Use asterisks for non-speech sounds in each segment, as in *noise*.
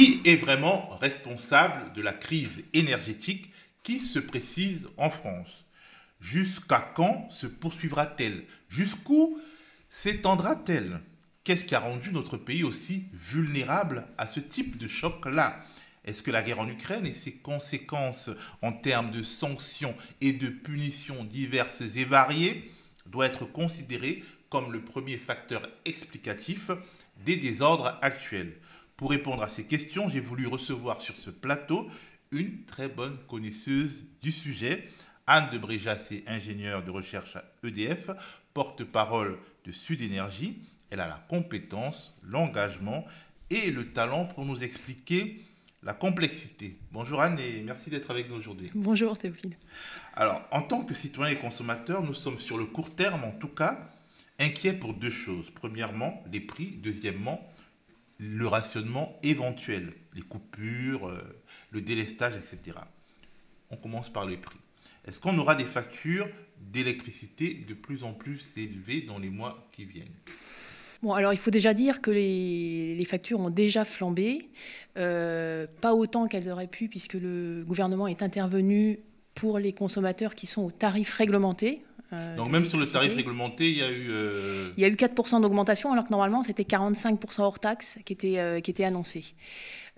qui est vraiment responsable de la crise énergétique qui se précise en France. Jusqu'à quand se poursuivra-t-elle? Jusqu'où s'étendra-t-elle? Qu'est-ce qui a rendu notre pays aussi vulnérable à ce type de choc-là? Est-ce que la guerre en Ukraine et ses conséquences en termes de sanctions et de punitions diverses et variées doit être considérée comme le premier facteur explicatif des désordres actuels? Pour répondre à ces questions, j'ai voulu recevoir sur ce plateau une très bonne connaisseuse du sujet. Anne de Bréjas est ingénieure de recherche à EDF, porte-parole de Sud Énergie. Elle a la compétence, l'engagement et le talent pour nous expliquer la complexité. Bonjour Anne et merci d'être avec nous aujourd'hui. Bonjour Théophile. Alors, en tant que citoyens et consommateurs, nous sommes sur le court terme en tout cas inquiets pour deux choses. Premièrement, les prix. Deuxièmement, le rationnement éventuel, les coupures, euh, le délestage, etc. On commence par les prix. Est-ce qu'on aura des factures d'électricité de plus en plus élevées dans les mois qui viennent? Bon, alors il faut déjà dire que les, factures ont déjà flambé, euh, pas autant qu'elles auraient pu, puisque le gouvernement est intervenu pour les consommateurs qui sont au tarif réglementé. Euh, Donc même sur le tarif réglementé, il y a eu... Euh, il y a eu 4% d'augmentation, alors que normalement c'était 45% hors taxe qui était, qui était annoncé.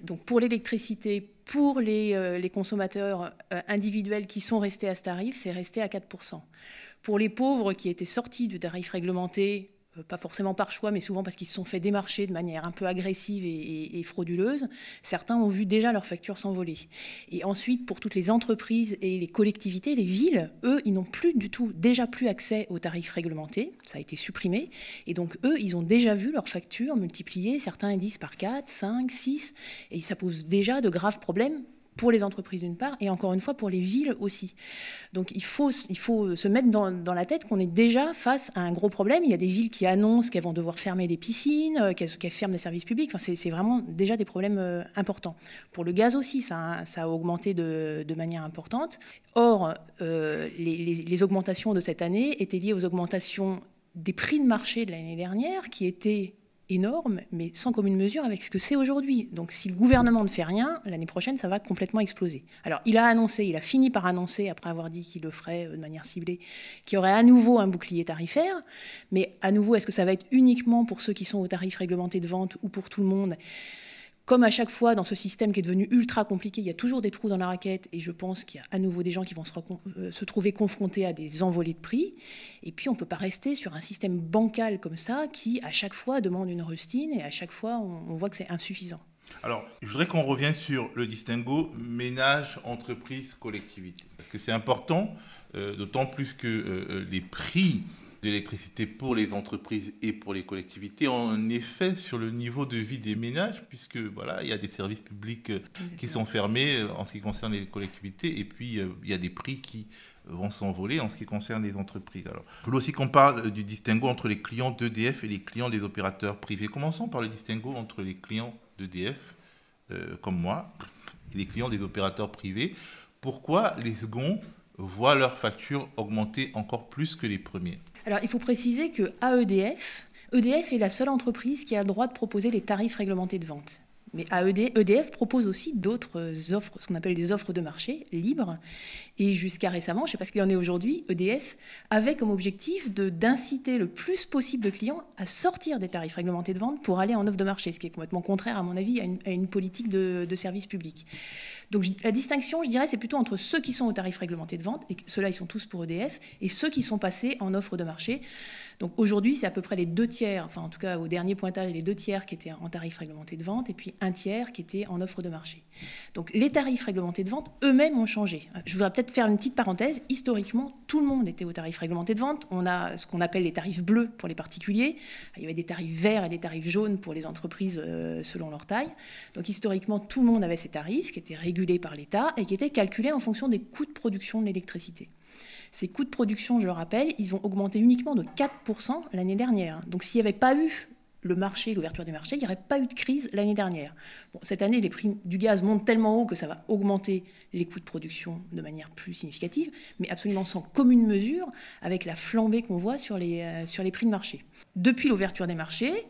Donc pour l'électricité, pour les, les consommateurs individuels qui sont restés à ce tarif, c'est resté à 4%. Pour les pauvres qui étaient sortis du tarif réglementé, euh, pas forcément par choix, mais souvent parce qu'ils se sont fait démarcher de manière un peu agressive et, frauduleuse, certains ont vu déjà leurs factures s'envoler. Et ensuite, pour toutes les entreprises et les collectivités, les villes, eux, ils n'ont plus du tout, déjà plus accès aux tarifs réglementés, ça a été supprimé, et donc eux, ils ont déjà vu leurs factures multipliées, certains disent par 4, 5, 6, et ça pose déjà de graves problèmes pour les entreprises d'une part, et encore une fois pour les villes aussi. Donc il faut, il faut se mettre dans, dans la tête qu'on est déjà face à un gros problème. Il y a des villes qui annoncent qu'elles vont devoir fermer des piscines, euh, qu'elles ferment des services publics. Enfin, c'est vraiment déjà des problèmes euh, importants. Pour le gaz aussi, ça, ça a augmenté de, de, manière importante. Or, euh, les, les, les augmentations de cette année étaient liées aux augmentations des prix de marché de l'année dernière, qui étaient énorme, mais sans commune mesure avec ce que c'est aujourd'hui. Donc si le gouvernement ne fait rien, l'année prochaine, ça va complètement exploser. Alors il a annoncé, il a fini par annoncer, après avoir dit qu'il le ferait euh, de manière ciblée, qu'il y aurait à nouveau un bouclier tarifaire, mais à nouveau, est-ce que ça va être uniquement pour ceux qui sont au tarif réglementé de vente ou pour tout le monde? Comme à chaque fois dans ce système qui est devenu ultra compliqué, il y a toujours des trous dans la raquette et je pense qu'il y a à nouveau des gens qui vont se, euh, trouver confrontés à des envolées de prix. Et puis on ne peut pas rester sur un système bancal comme ça qui à chaque fois demande une rustine et à chaque fois on, voit que c'est insuffisant. Alors, je voudrais qu'on revienne sur le distinguo ménage, entreprise, collectivité. Parce que c'est important, euh, d'autant plus que euh, les prix d'électricité pour les entreprises et pour les collectivités ont un effet sur le niveau de vie des ménages, puisque voilà, il y a des services publics euh, qui sont fermés euh, en ce qui concerne les collectivités, et puis euh, il y a des prix qui vont s'envoler en ce qui concerne les entreprises. Alors, je voulais aussi qu'on parle du distinguo entre les clients d'EDF et les clients des opérateurs privés. Commençons par le distinguo entre les clients d'EDF, comme moi, et les clients des opérateurs privés. Pourquoi les seconds voient leur facture augmenter encore plus que les premiers? Alors, il faut préciser que EDF, EDF est la seule entreprise qui a le droit de proposer les tarifs réglementés de vente. Mais EDF e propose aussi d'autres offres, ce qu'on appelle des offres de marché libres. Et jusqu'à récemment, je ne sais pas ce qu'il en est aujourd'hui, EDF avait comme objectif d'inciter le plus possible de clients à sortir des tarifs réglementés de vente pour aller en offre de marché, ce qui est complètement contraire, à mon avis, à une, politique de, de, service public. Donc la distinction, je dirais, c'est plutôt entre ceux qui sont au tarif réglementé de vente, et ceux-là, ils sont tous pour EDF, et ceux qui sont passés en offre de marché. Aujourd'hui, c'est à peu près les deux tiers, enfin en tout cas au dernier pointage, les deux tiers qui étaient en tarif réglementé de vente, et puis un tiers qui était en offre de marché. Donc les tarifs réglementés de vente eux-mêmes ont changé. Je voudrais peut-être faire une petite parenthèse. Historiquement, tout le monde était au tarif réglementé de vente. On a ce qu'on appelle les tarifs bleus pour les particuliers. Il y avait des tarifs verts et des tarifs jaunes pour les entreprises euh, selon leur taille. Donc historiquement, tout le monde avait ces tarifs qui étaient régulés par l'État et qui étaient calculés en fonction des coûts de production de l'électricité. Ces coûts de production, je le rappelle, ils ont augmenté uniquement de 4% l'année dernière. Donc s'il n'y avait pas eu le marché, l'ouverture des marchés, il n'y aurait pas eu de crise l'année dernière. Bon, cette année, les prix du gaz montent tellement haut que ça va augmenter les coûts de production de manière plus significative, mais absolument sans commune mesure avec la flambée qu'on voit sur les, euh, sur les prix de marché. Depuis l'ouverture des marchés,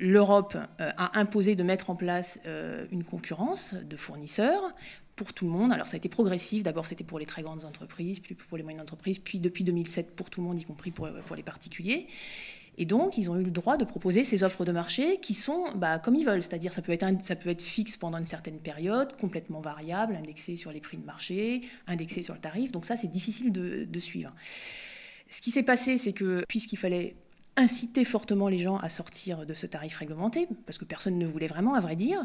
l'Europe a imposé de mettre en place une concurrence de fournisseurs pour tout le monde. Alors ça a été progressif, d'abord c'était pour les très grandes entreprises, puis pour les moyennes entreprises, puis depuis 2007 pour tout le monde, y compris pour, pour les particuliers. Et donc, ils ont eu le droit de proposer ces offres de marché qui sont bah, comme ils veulent, c'est-à-dire ça peut être ça peut être fixe pendant une certaine période, complètement variable, indexé sur les prix de marché, indexé sur le tarif. Donc ça, c'est difficile de, de suivre. Ce qui s'est passé, c'est que puisqu'il fallait inciter fortement les gens à sortir de ce tarif réglementé, parce que personne ne voulait vraiment, à vrai dire,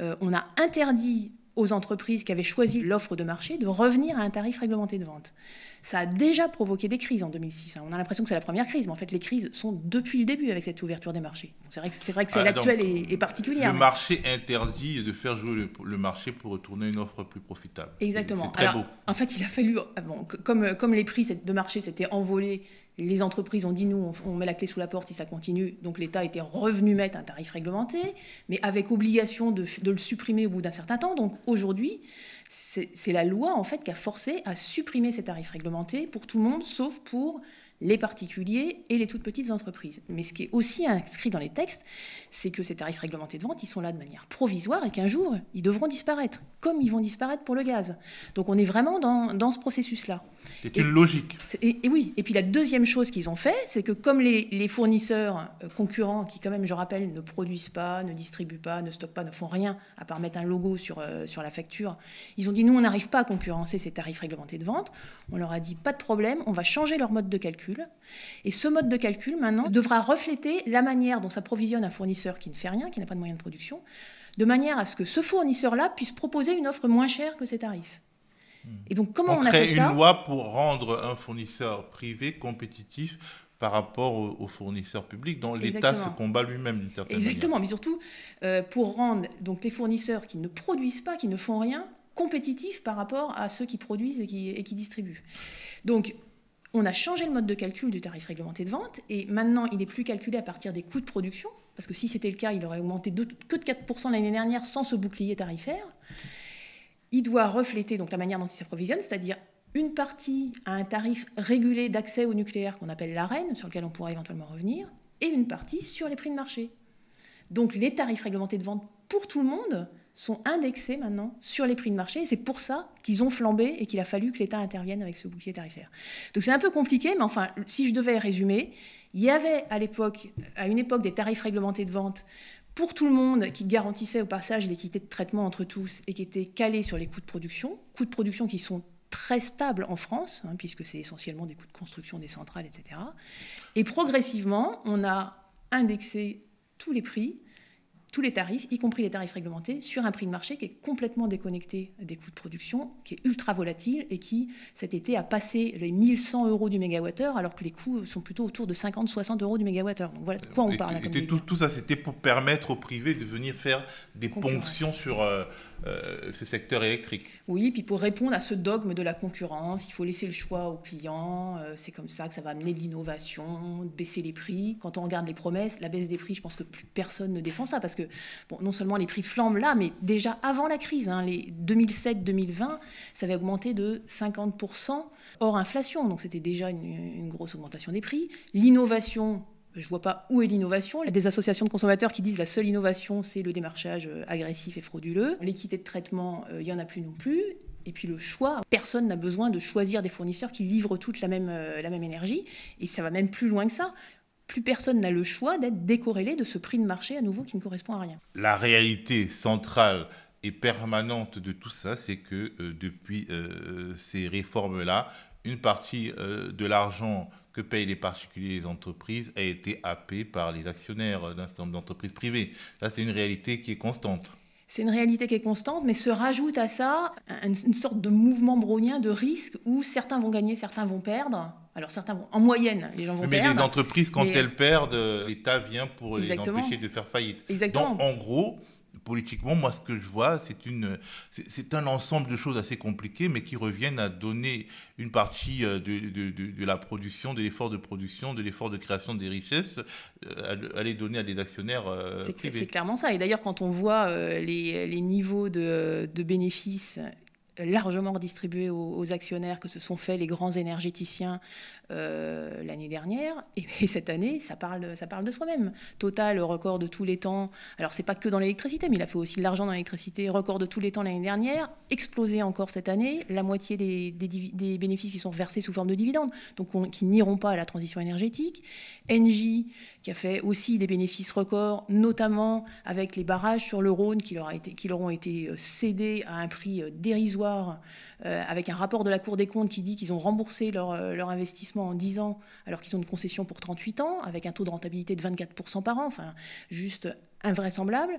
euh, on a interdit aux entreprises qui avaient choisi l'offre de marché de revenir à un tarif réglementé de vente. Ça a déjà provoqué des crises en 2006. Hein. On a l'impression que c'est la première crise, mais en fait, les crises sont depuis le début avec cette ouverture des marchés. C'est vrai que c'est vrai que c'est ah, l'actuelle et, particulière. Le marché interdit de faire jouer le, marché pour retourner une offre plus profitable. Exactement. Alors, en fait, il a fallu, ah bon, comme, comme les prix de marché s'étaient envolés les entreprises ont dit nous, on, met la clé sous la porte si ça continue. Donc l'État était revenu mettre un tarif réglementé, mais avec obligation de, le supprimer au bout d'un certain temps. Donc aujourd'hui, c'est la loi en fait qui a forcé à supprimer ces tarifs réglementés pour tout le monde, sauf pour les particuliers et les toutes petites entreprises. Mais ce qui est aussi inscrit dans les textes, c'est que ces tarifs réglementés de vente, ils sont là de manière provisoire et qu'un jour, ils devront disparaître, comme ils vont disparaître pour le gaz. Donc on est vraiment dans, dans ce processus-là. C'est une logique. Et, oui. Et puis la deuxième chose qu'ils ont fait, c'est que comme les, les, fournisseurs euh, concurrents, qui quand même, je rappelle, ne produisent pas, ne distribuent pas, ne stockent pas, ne font rien, à part mettre un logo sur, euh, sur la facture, ils ont dit, nous, on n'arrive pas à concurrencer ces tarifs réglementés de vente. On leur a dit, pas de problème, on va changer leur mode de calcul. Et ce mode de calcul, maintenant, devra refléter la manière dont s'approvisionne un fournisseur qui ne fait rien, qui n'a pas de moyens de production, de manière à ce que ce fournisseur-là puisse proposer une offre moins chère que ses tarifs. Et donc, comment on, a fait ça une loi pour rendre un fournisseur privé compétitif par rapport aux, fournisseurs publics dont l'État se combat lui-même d'une certaine Exactement, mais surtout euh, pour rendre donc les fournisseurs qui ne produisent pas, qui ne font rien, compétitifs par rapport à ceux qui produisent et qui, et qui distribuent. Donc, on a changé le mode de calcul du tarif réglementé de vente et maintenant il n'est plus calculé à partir des coûts de production, parce que si c'était le cas, il aurait augmenté que de 4% l'année dernière sans ce bouclier tarifaire il doit refléter donc la manière dont il s'approvisionne, c'est-à-dire une partie à un tarif régulé d'accès au nucléaire qu'on appelle l'AREN, sur lequel on pourra éventuellement revenir, et une partie sur les prix de marché. Donc les tarifs réglementés de vente pour tout le monde sont indexés maintenant sur les prix de marché, et c'est pour ça qu'ils ont flambé et qu'il a fallu que l'État intervienne avec ce bouclier tarifaire. Donc c'est un peu compliqué, mais enfin, si je devais résumer, il y avait à l'époque, à une époque, des tarifs réglementés de vente pour tout le monde, qui garantissait au passage l'équité de traitement entre tous et qui était calé sur les coûts de production, coûts de production qui sont très stables en France, hein, puisque c'est essentiellement des coûts de construction des centrales, etc. Et progressivement, on a indexé tous les prix tous les tarifs, y compris les tarifs réglementés, sur un prix de marché qui est complètement déconnecté des coûts de production, qui est ultra volatile et qui, cet été, a passé les 1100 euros du mégawattheure, alors que les coûts sont plutôt autour de 50-60 euros du mégawattheure. Donc voilà de quoi on parle. tout, tout, ça, c'était pour permettre au privé de venir faire des ponctions sur, euh, euh, ce secteur électrique. Oui, puis pour répondre à ce dogme de la concurrence, il faut laisser le choix aux clients. Euh, c'est comme ça que ça va amener de l'innovation, baisser les prix. Quand on regarde les promesses, la baisse des prix, je pense que plus personne ne défend ça parce que bon, non seulement les prix flambent là, mais déjà avant la crise, hein, les 2007-2020, ça avait augmenté de 50% hors inflation. Donc c'était déjà une, une grosse augmentation des prix. L'innovation je ne vois pas où est l'innovation. Il y a des associations de consommateurs qui disent la seule innovation, c'est le démarchage euh, agressif et frauduleux. L'équité de traitement, euh, il n'y en a plus non plus. Et puis le choix, personne n'a besoin de choisir des fournisseurs qui livrent toute la même, euh, la même énergie. Et ça va même plus loin que ça. Plus personne n'a le choix d'être décorrélé de ce prix de marché à nouveau qui ne correspond à rien. La réalité centrale et permanente de tout ça, c'est que depuis ces réformes-là, une partie de l'argent que payent les particuliers et les entreprises a été happé par les actionnaires d'un certain nombre d'entreprises privées. Ça, c'est une réalité qui est constante. C'est une réalité qui est constante, mais se rajoute à ça une, sorte de mouvement brownien de risque où certains vont gagner, certains vont perdre. Alors certains vont, en moyenne, les gens vont perdre. Mais les entreprises, quand elles perdent, l'État vient pour les empêcher de faire faillite. Exactement. Donc en gros, politiquement, moi, ce que je vois, c'est une, c'est un ensemble de choses assez compliquées, mais qui reviennent à donner une partie euh, de, de, de, la production, de l'effort de production, de l'effort de création des richesses, euh, à, les donner à des actionnaires euh, C'est clairement ça. Et d'ailleurs, quand on voit les, les, niveaux de, bénéfices largement redistribué aux, actionnaires que se sont faits les grands énergéticiens euh, l'année dernière. *laughs* Et, cette année, ça parle, ça parle de soi-même. Total, record de tous les temps. Alors, c'est pas que dans l'électricité, mais il a fait aussi de l'argent dans l'électricité. Record de tous les temps l'année dernière. Explosé encore cette année. La moitié des, bénéfices qui sont versés sous forme de dividendes, donc qui n'iront pas à la transition énergétique. Engie, qui a fait aussi des bénéfices records, notamment avec les barrages sur le Rhône qui leur, ont été euh, cédés à un prix euh, euh, avec un rapport de la Cour des comptes qui dit qu'ils ont remboursé leur, leur, investissement en 10 ans, alors qu'ils ont une concession pour 38 ans, avec un taux de rentabilité de 24% par an, enfin juste invraisemblable.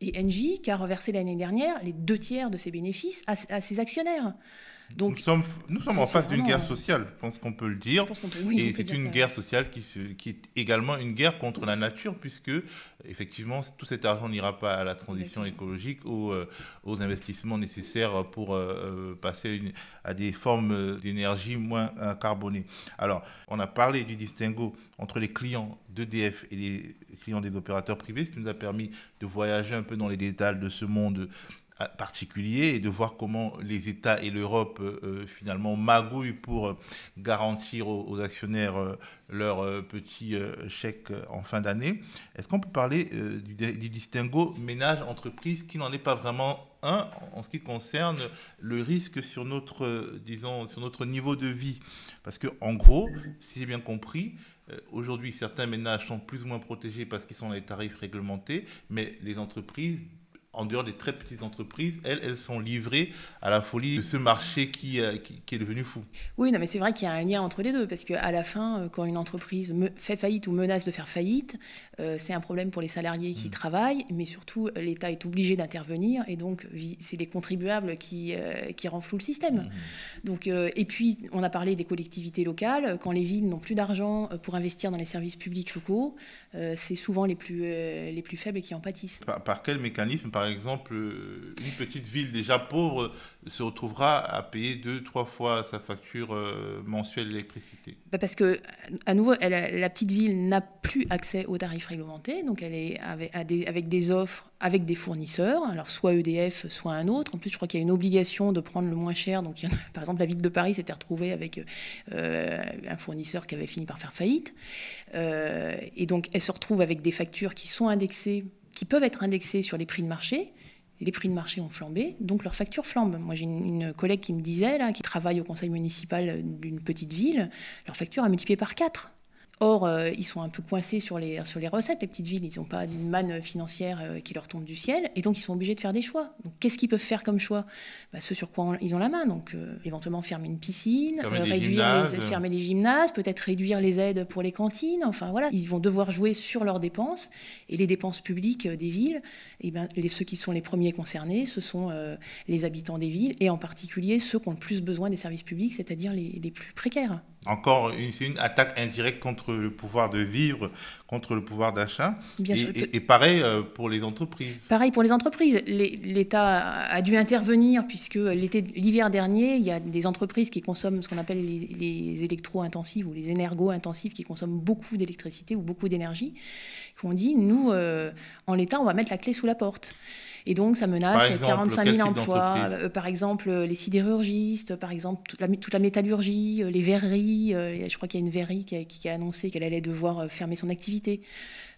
Et Engie qui a reversé l'année dernière les deux tiers de ses bénéfices à ses actionnaires nous sommes, nous sommes en face d'une guerre sociale, je pense qu'on peut le dire. et c'est une guerre sociale qui, qui, est également une guerre contre la nature, puisque effectivement, tout cet argent n'ira pas à la transition écologique, aux, euh, aux, investissements nécessaires pour euh, euh, passer à des formes d'énergie moins carbonées. Alors, on a parlé du distinguo entre les clients d'EDF et les clients des opérateurs privés, ce qui nous a permis de voyager un peu dans les détails de ce monde particulier et de voir comment les États et l'Europe euh, euh, finalement magouillent pour euh, garantir aux, actionnaires leur petit chèque en fin d'année. Est-ce qu'on peut parler du, du, distinguo ménage-entreprise qui n'en est pas vraiment un en ce qui concerne le risque sur notre, disons, sur notre niveau de vie? Parce que en gros, si j'ai bien compris, aujourd'hui certains ménages sont plus ou moins protégés parce qu'ils sont dans les tarifs réglementés, mais les entreprises en dehors des très petites entreprises, elles, elles sont livrées à la folie de ce marché qui, euh, qui, est devenu fou. Oui, non, mais c'est vrai qu'il y a un lien entre les deux, parce qu'à la fin, euh, quand une entreprise fait faillite ou menace de faire faillite, euh, c'est un problème pour les salariés qui mm. travaillent, mais surtout, l'État est obligé d'intervenir, et donc c'est les contribuables qui, qui renflouent le système. Mm. Donc, et puis, on a parlé des collectivités locales, quand les villes n'ont plus d'argent pour investir dans les services publics locaux, c'est souvent les plus, les plus faibles qui en pâtissent. Par, par quel mécanisme par exemple, une petite ville déjà pauvre se retrouvera à payer deux, trois fois sa facture euh, mensuelle d'électricité bah, Parce que, à nouveau, la petite ville n'a plus accès aux tarifs réglementés, donc elle est avec, des, offres avec des fournisseurs, alors soit EDF, soit un autre. En plus, je crois qu'il y a une obligation de prendre le moins cher. Donc, par exemple, la ville de Paris s'était retrouvée avec euh, un fournisseur qui avait fini par faire faillite. Euh, et donc, elle se retrouve avec des factures qui sont indexées qui peuvent être indexés sur les prix de marché. Les prix de marché ont flambé, donc leurs factures flambent. Moi, j'ai une, collègue qui me disait, là, qui travaille au conseil municipal d'une petite ville, leur facture a multiplié par 4. Or, euh, ils sont un peu coincés sur les, sur les recettes, les petites villes. Ils n'ont pas une manne financière euh, qui leur tombe du ciel. Et donc, ils sont obligés de faire des choix. Donc, qu'est-ce qu'ils peuvent faire comme choix? Bah, Ce sur quoi ils ont la main. Donc, euh, éventuellement, fermer une piscine, réduire les, fermer les gymnases, peut-être réduire les aides pour les cantines. Enfin, voilà. Ils vont devoir jouer sur leurs dépenses. Et les dépenses publiques des villes, et eh ben, les, ceux qui sont les premiers concernés, ce sont les habitants des villes. Et en particulier, ceux qui ont le plus besoin des services publics, c'est-à-dire les, les plus précaires. Encore, c'est une attaque indirecte contre le pouvoir de vivre, contre le pouvoir d'achat. Et, et, pareil euh, pour les entreprises. Pareil pour les entreprises. L'État a dû intervenir puisque l'hiver dernier, il y a des entreprises qui consomment ce qu'on appelle les, électro-intensives ou les énergo-intensives qui consomment beaucoup d'électricité ou beaucoup d'énergie, qui ont dit, nous, euh, en l'État, on va mettre la clé sous la porte. Et donc, ça menace 45 000 emplois. Euh, par exemple, les sidérurgistes, par exemple, toute la, toute la métallurgie, euh, les verreries. Euh, je crois qu'il y a une verrerie qui qui a annoncé qu'elle allait devoir fermer son activité.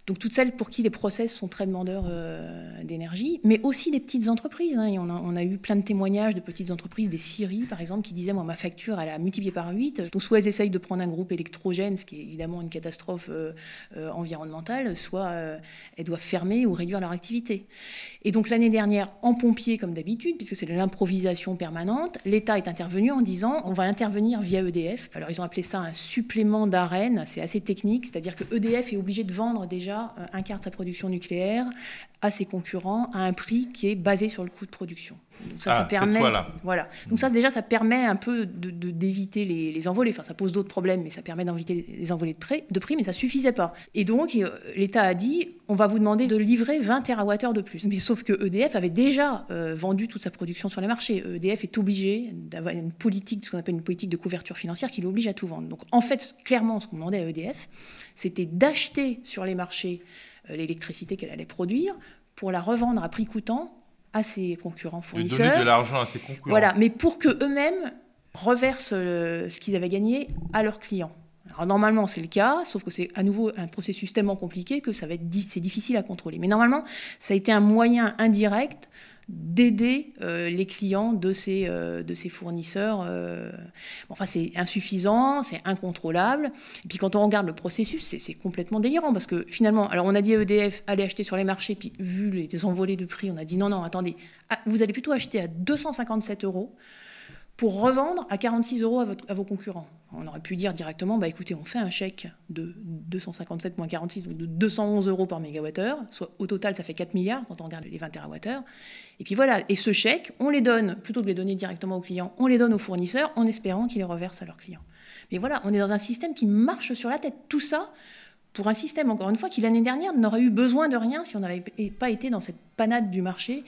Donc toutes celles pour qui les process sont très demandeurs euh, d'énergie, mais aussi des petites entreprises. Hein. on, a, eu plein de témoignages de petites entreprises, des scieries par exemple, qui disaient moi ma facture elle a multiplié par 8. Donc soit elles essayent de prendre un groupe électrogène, ce qui est évidemment une catastrophe euh, euh, environnementale, soit elles doivent fermer ou réduire leur activité. Et donc l'année dernière, en pompier comme d'habitude, puisque c'est de l'improvisation permanente, l'État est intervenu en disant on va intervenir via EDF. Alors ils ont appelé ça un supplément d'arène, c'est assez technique, c'est-à-dire que EDF est obligé de vendre déjà un quart de sa production nucléaire à ses concurrents à un prix qui est basé sur le coût de production. Donc ça, ça ah, permet, voilà. Donc ça, déjà, ça permet un peu d'éviter les, les, envolées. Enfin, ça pose d'autres problèmes, mais ça permet d'éviter les envolées de, prix, de prix, mais ça suffisait pas. Et donc, euh, l'État a dit, on va vous demander de livrer 20 TWh de plus. Mais sauf que EDF avait déjà euh, vendu toute sa production sur les marchés. EDF est obligé d'avoir une politique, ce qu'on appelle une politique de couverture financière, qui l'oblige à tout vendre. Donc, en fait, clairement, ce qu'on demandait à EDF, c'était d'acheter sur les marchés l'électricité qu'elle allait produire pour la revendre à prix coûtant à ses concurrents fournisseurs. donner de l'argent à ses concurrents. Voilà, mais pour que eux-mêmes reversent euh, ce qu'ils avaient gagné à leurs clients. Alors normalement c'est le cas, sauf que c'est à nouveau un processus tellement compliqué que ça va être c'est difficile à contrôler. Mais normalement, ça a été un moyen indirect d'aider euh, les clients de ces, euh, de ces fournisseurs. euh. Enfin, c'est insuffisant, c'est incontrôlable. Et puis quand on regarde le processus, c'est complètement délirant parce que finalement, alors on a dit à EDF, allez acheter sur les marchés, puis vu les, les envolées de prix, on a dit non, non, attendez, ah, vous allez plutôt acheter à 257 euros pour revendre à 46 euros à, vos concurrents. On aurait pu dire directement, bah écoutez, on fait un chèque de 257 moins 46, donc de 211 euros par mégawattheure, soit au total ça fait 4 milliards quand on regarde les 20 TWh. Et puis voilà, et ce chèque, on les donne, plutôt que de les donner directement aux clients, on les donne aux fournisseurs en espérant qu'ils les reversent à leurs clients. Mais voilà, on est dans un système qui marche sur la tête. Tout ça pour un système, encore une fois, qui l'année dernière n'aurait eu besoin de rien si on n'avait pas été dans cette panade du marché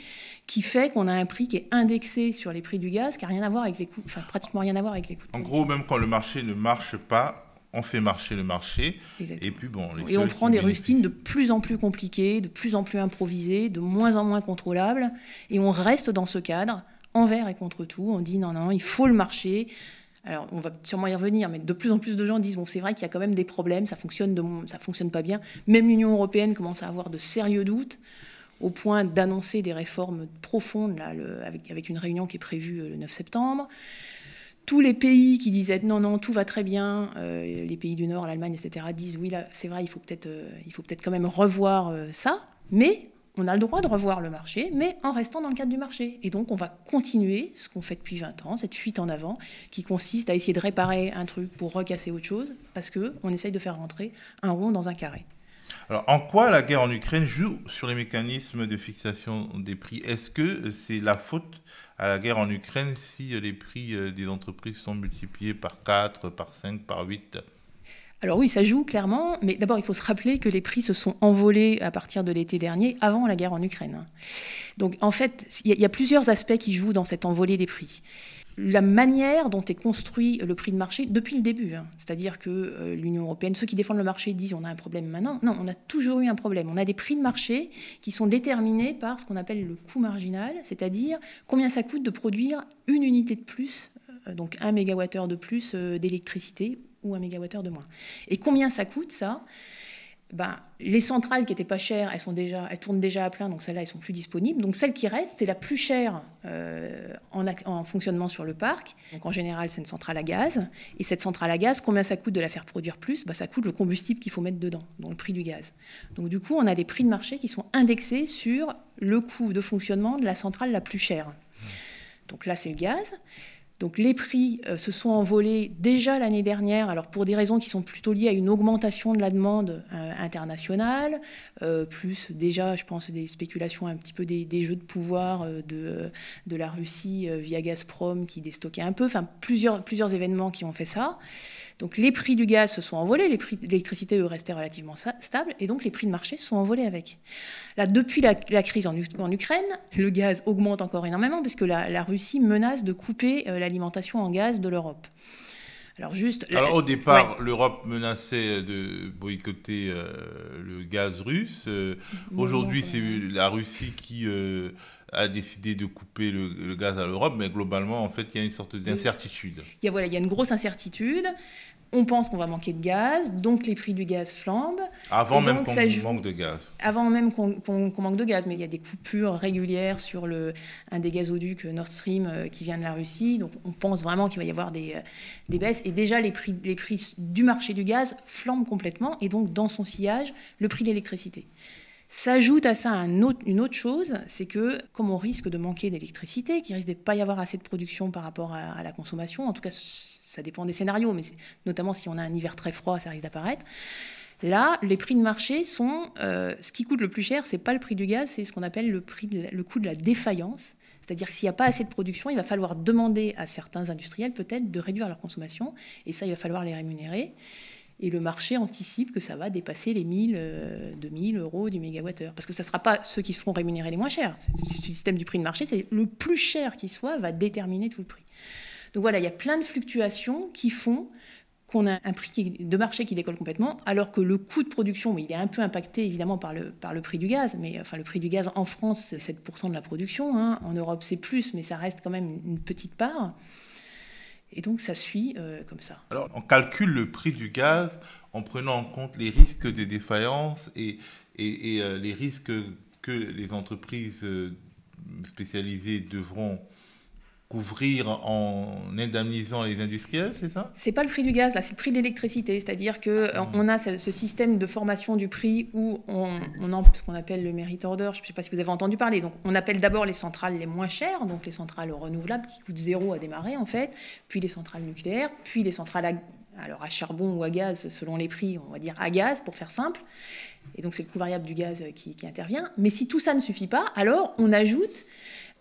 qui fait qu'on a un prix qui est indexé sur les prix du gaz, qui n'a rien à voir avec les coûts, enfin pratiquement rien à voir avec les coûts. En gros, même quand le marché ne marche pas, on fait marcher le marché. Exactement. Et puis bon, les Et on prend des rustines de plus en plus compliquées, de plus en plus improvisées, de moins en moins contrôlables. Et on reste dans ce cadre, envers et contre tout. On dit non, non, il faut le marché. Alors, on va sûrement y revenir, mais de plus en plus de gens disent bon, c'est vrai qu'il y a quand même des problèmes, ça fonctionne, ça fonctionne pas bien. Même l'Union européenne commence à avoir de sérieux doutes, au point d'annoncer des réformes profondes avec, une réunion qui est prévue euh, le 9 septembre. Tous les pays qui disaient non, non, tout va très bien, euh, les pays du Nord, l'Allemagne, etc., disent oui, là, c'est vrai, il faut peut-être euh, il faut peut-être quand même revoir ça, mais on a le droit de revoir le marché, mais en restant dans le cadre du marché. Et donc, on va continuer ce qu'on fait depuis 20 ans, cette fuite en avant, qui consiste à essayer de réparer un truc pour recasser autre chose, parce qu'on essaye de faire rentrer un rond dans un carré. Alors, en quoi la guerre en Ukraine joue sur les mécanismes de fixation des prix? Est-ce que c'est la faute à la guerre en Ukraine si les prix euh, des entreprises sont multipliés par 4, par 5, par 8 Alors oui, ça joue clairement, mais d'abord il faut se rappeler que les prix se sont envolés à partir de l'été dernier, avant la guerre en Ukraine. Donc en fait, il y, a- plusieurs aspects qui jouent dans cette envolée des prix. La manière dont est construit le prix de marché depuis le début, hein. c'est-à-dire que euh, l'Union européenne, ceux qui défendent le marché disent on a un problème maintenant. Non, on a toujours eu un problème. On a des prix de marché qui sont déterminés par ce qu'on appelle le coût marginal, c'est-à-dire combien ça coûte de produire une unité de plus, euh, donc un mégawattheure de plus euh, d'électricité ou un mégawattheure de moins. Et combien ça coûte ça? Ben, les centrales qui étaient pas chères, elles, sont déjà, elles tournent déjà à plein, donc celles-là, elles sont plus disponibles. Donc celle qui reste, c'est la plus chère euh, en fonctionnement sur le parc. Donc en général, c'est une centrale à gaz. Et cette centrale à gaz, combien ça coûte de la faire produire plus? Ben, Ça coûte le combustible qu'il faut mettre dedans, donc le prix du gaz. Donc du coup, on a des prix de marché qui sont indexés sur le coût de fonctionnement de la centrale la plus chère. Donc là, c'est le gaz. Donc les prix euh, se sont envolés déjà l'année dernière, alors pour des raisons qui sont plutôt liées à une augmentation de la demande euh, internationale, euh, plus déjà, je pense, des spéculations un petit peu des, des jeux de pouvoir de, de la Russie via Gazprom qui déstockait un peu, enfin plusieurs, plusieurs événements qui ont fait ça. Donc les prix du gaz se sont envolés, les prix de l'électricité, eux, restaient relativement stables, et donc les prix de marché se sont envolés avec. Là, depuis la, la crise en, Ukraine, le gaz augmente encore énormément, puisque la, la Russie menace de couper euh, l'alimentation en gaz de l'Europe. Alors juste... Alors au départ, l'Europe menaçait de boycotter euh, le gaz russe. Euh, Aujourd'hui, c'est la Russie qui euh, a décidé de couper le, le gaz à l'Europe, mais globalement, en fait, il y a une sorte d'incertitude. Il y a, voilà, il y a une grosse incertitude. On pense qu'on va manquer de gaz, donc les prix du gaz flambent. Avant même qu'on joue- manque de gaz. Avant même qu'on manque de gaz, mais il y a des coupures régulières sur le, un des gazoducs Nord Stream euh, qui vient de la Russie. Donc on pense vraiment qu'il va y avoir des, euh, des baisses. Et déjà, les prix, les prix du marché du gaz flambent complètement. Et donc, dans son sillage, le prix de l'électricité. S'ajoute à ça une autre chose, c'est que comme on risque de manquer d'électricité, qu'il risque de pas y avoir assez de production par rapport à, la consommation, en tout cas ça dépend des scénarios, mais notamment si on a un hiver très froid, ça risque d'apparaître. Là, les prix de marché sont euh, ce qui coûte le plus cher, c'est pas le prix du gaz, c'est ce qu'on appelle le prix, le coût de la défaillance. C'est-à-dire s'il n'y a pas assez de production, il va falloir demander à certains industriels peut-être de réduire leur consommation, et ça, il va falloir les rémunérer. Et le marché anticipe que ça va dépasser les 1000, euh, 2000 euros du mégawattheure. Parce que ça ne sera pas ceux qui se feront rémunérer les moins chers. Ce système du prix de marché, c'est le plus cher qui soit va déterminer tout le prix. Donc voilà, il y a plein de fluctuations qui font qu'on a un prix de marché qui décolle complètement, alors que le coût de production, il est un peu impacté évidemment par le, par le prix du gaz, mais enfin le prix du gaz en France, c'est 7% de la production, hein. en Europe c'est plus, mais ça reste quand même une petite part. Et donc ça suit euh, comme ça. Alors on calcule le prix du gaz en prenant en compte les risques de défaillance et, euh, les risques que les entreprises euh, spécialisées devront couvrir en indemnisant les industriels, c'est ça? C'est pas le prix du gaz, là, c'est le prix de l'électricité. C'est-à-dire qu'on euh, mmh. on a ce, système de formation du prix où on, on a ce qu'on appelle le merit order. Je ne sais pas si vous avez entendu parler. Donc, on appelle d'abord les centrales les moins chères, donc les centrales renouvelables qui coûtent zéro à démarrer, en fait, puis les centrales nucléaires, puis les centrales à, alors à charbon ou à gaz, selon les prix, on va dire à gaz, pour faire simple. Et donc, c'est le coût variable du gaz qui, qui intervient. Mais si tout ça ne suffit pas, alors on ajoute